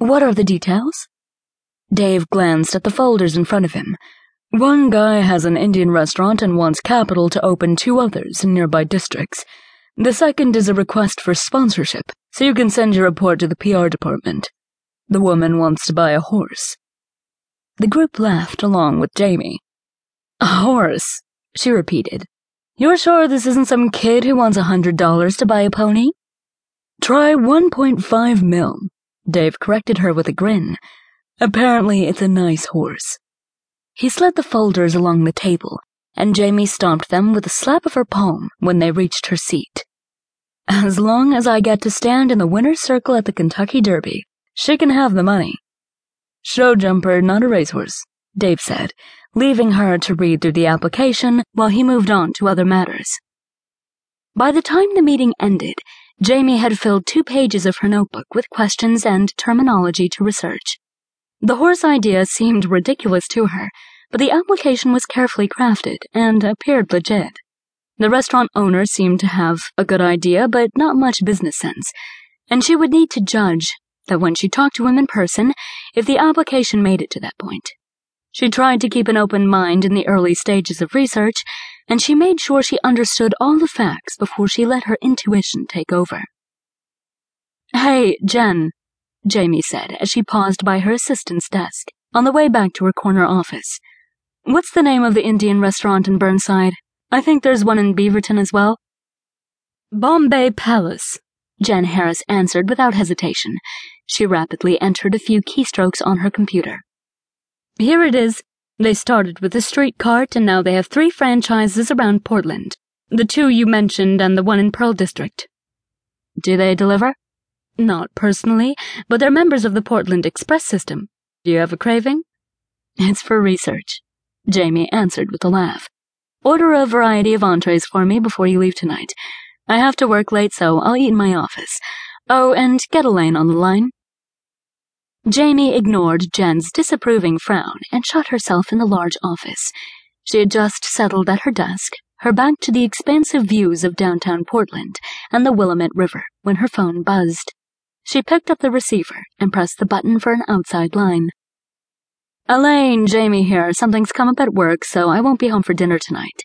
What are the details? Dave glanced at the folders in front of him. One guy has an Indian restaurant and wants capital to open two others in nearby districts. The second is a request for sponsorship, so you can send your report to the PR department. The woman wants to buy a horse. The group laughed along with Jamie. A horse, she repeated. You're sure this isn't some kid who wants a hundred dollars to buy a pony? Try 1.5 mil, Dave corrected her with a grin. Apparently, it's a nice horse. He slid the folders along the table, and Jamie stomped them with a slap of her palm when they reached her seat. As long as I get to stand in the winner's circle at the Kentucky Derby, she can have the money. Show jumper, not a racehorse, Dave said, leaving her to read through the application while he moved on to other matters. By the time the meeting ended, Jamie had filled two pages of her notebook with questions and terminology to research. The horse idea seemed ridiculous to her, but the application was carefully crafted and appeared legit. The restaurant owner seemed to have a good idea, but not much business sense, and she would need to judge that when she talked to him in person if the application made it to that point. She tried to keep an open mind in the early stages of research, and she made sure she understood all the facts before she let her intuition take over. Hey, Jen, Jamie said as she paused by her assistant's desk on the way back to her corner office. What's the name of the Indian restaurant in Burnside? I think there's one in Beaverton as well. Bombay Palace, Jen Harris answered without hesitation. She rapidly entered a few keystrokes on her computer. Here it is. They started with a street cart and now they have three franchises around Portland. The two you mentioned and the one in Pearl District. Do they deliver? Not personally, but they're members of the Portland Express system. Do you have a craving? It's for research, Jamie answered with a laugh. Order a variety of entrees for me before you leave tonight. I have to work late, so I'll eat in my office. Oh, and get Elaine on the line. Jamie ignored Jen's disapproving frown and shut herself in the large office. She had just settled at her desk, her back to the expansive views of downtown Portland and the Willamette River, when her phone buzzed. She picked up the receiver and pressed the button for an outside line. Elaine, Jamie here. Something's come up at work, so I won't be home for dinner tonight.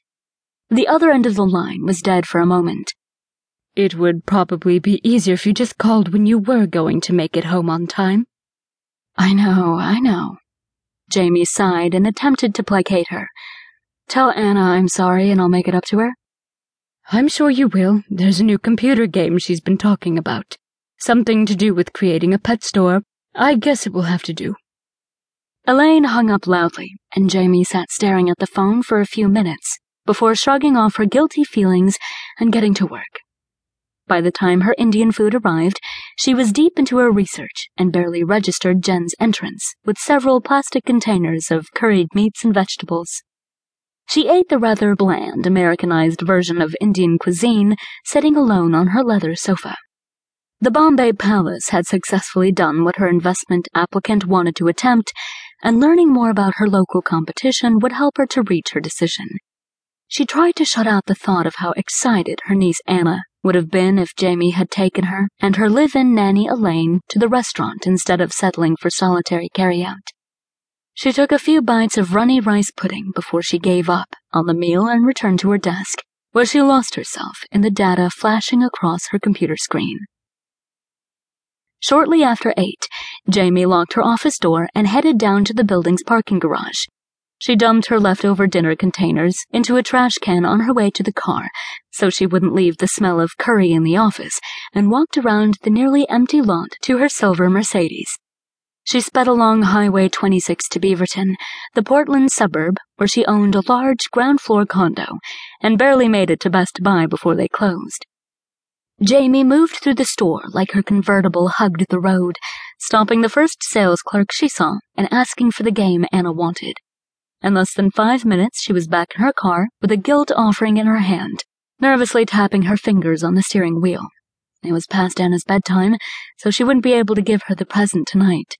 The other end of the line was dead for a moment. It would probably be easier if you just called when you were going to make it home on time. I know, I know. Jamie sighed and attempted to placate her. Tell Anna I'm sorry and I'll make it up to her. I'm sure you will. There's a new computer game she's been talking about. Something to do with creating a pet store. I guess it will have to do. Elaine hung up loudly, and Jamie sat staring at the phone for a few minutes before shrugging off her guilty feelings and getting to work. By the time her Indian food arrived, she was deep into her research and barely registered Jen's entrance with several plastic containers of curried meats and vegetables. She ate the rather bland Americanized version of Indian cuisine sitting alone on her leather sofa. The Bombay Palace had successfully done what her investment applicant wanted to attempt, and learning more about her local competition would help her to reach her decision. She tried to shut out the thought of how excited her niece Anna would have been if Jamie had taken her and her live-in nanny Elaine to the restaurant instead of settling for solitary carryout. She took a few bites of runny rice pudding before she gave up on the meal and returned to her desk, where she lost herself in the data flashing across her computer screen. Shortly after eight, Jamie locked her office door and headed down to the building's parking garage. She dumped her leftover dinner containers into a trash can on her way to the car so she wouldn't leave the smell of curry in the office and walked around the nearly empty lot to her silver Mercedes. She sped along Highway 26 to Beaverton, the Portland suburb where she owned a large ground floor condo, and barely made it to Best Buy before they closed. Jamie moved through the store like her convertible hugged the road, stopping the first sales clerk she saw and asking for the game Anna wanted. In less than five minutes, she was back in her car with a guilt offering in her hand, nervously tapping her fingers on the steering wheel. It was past Anna's bedtime, so she wouldn't be able to give her the present tonight.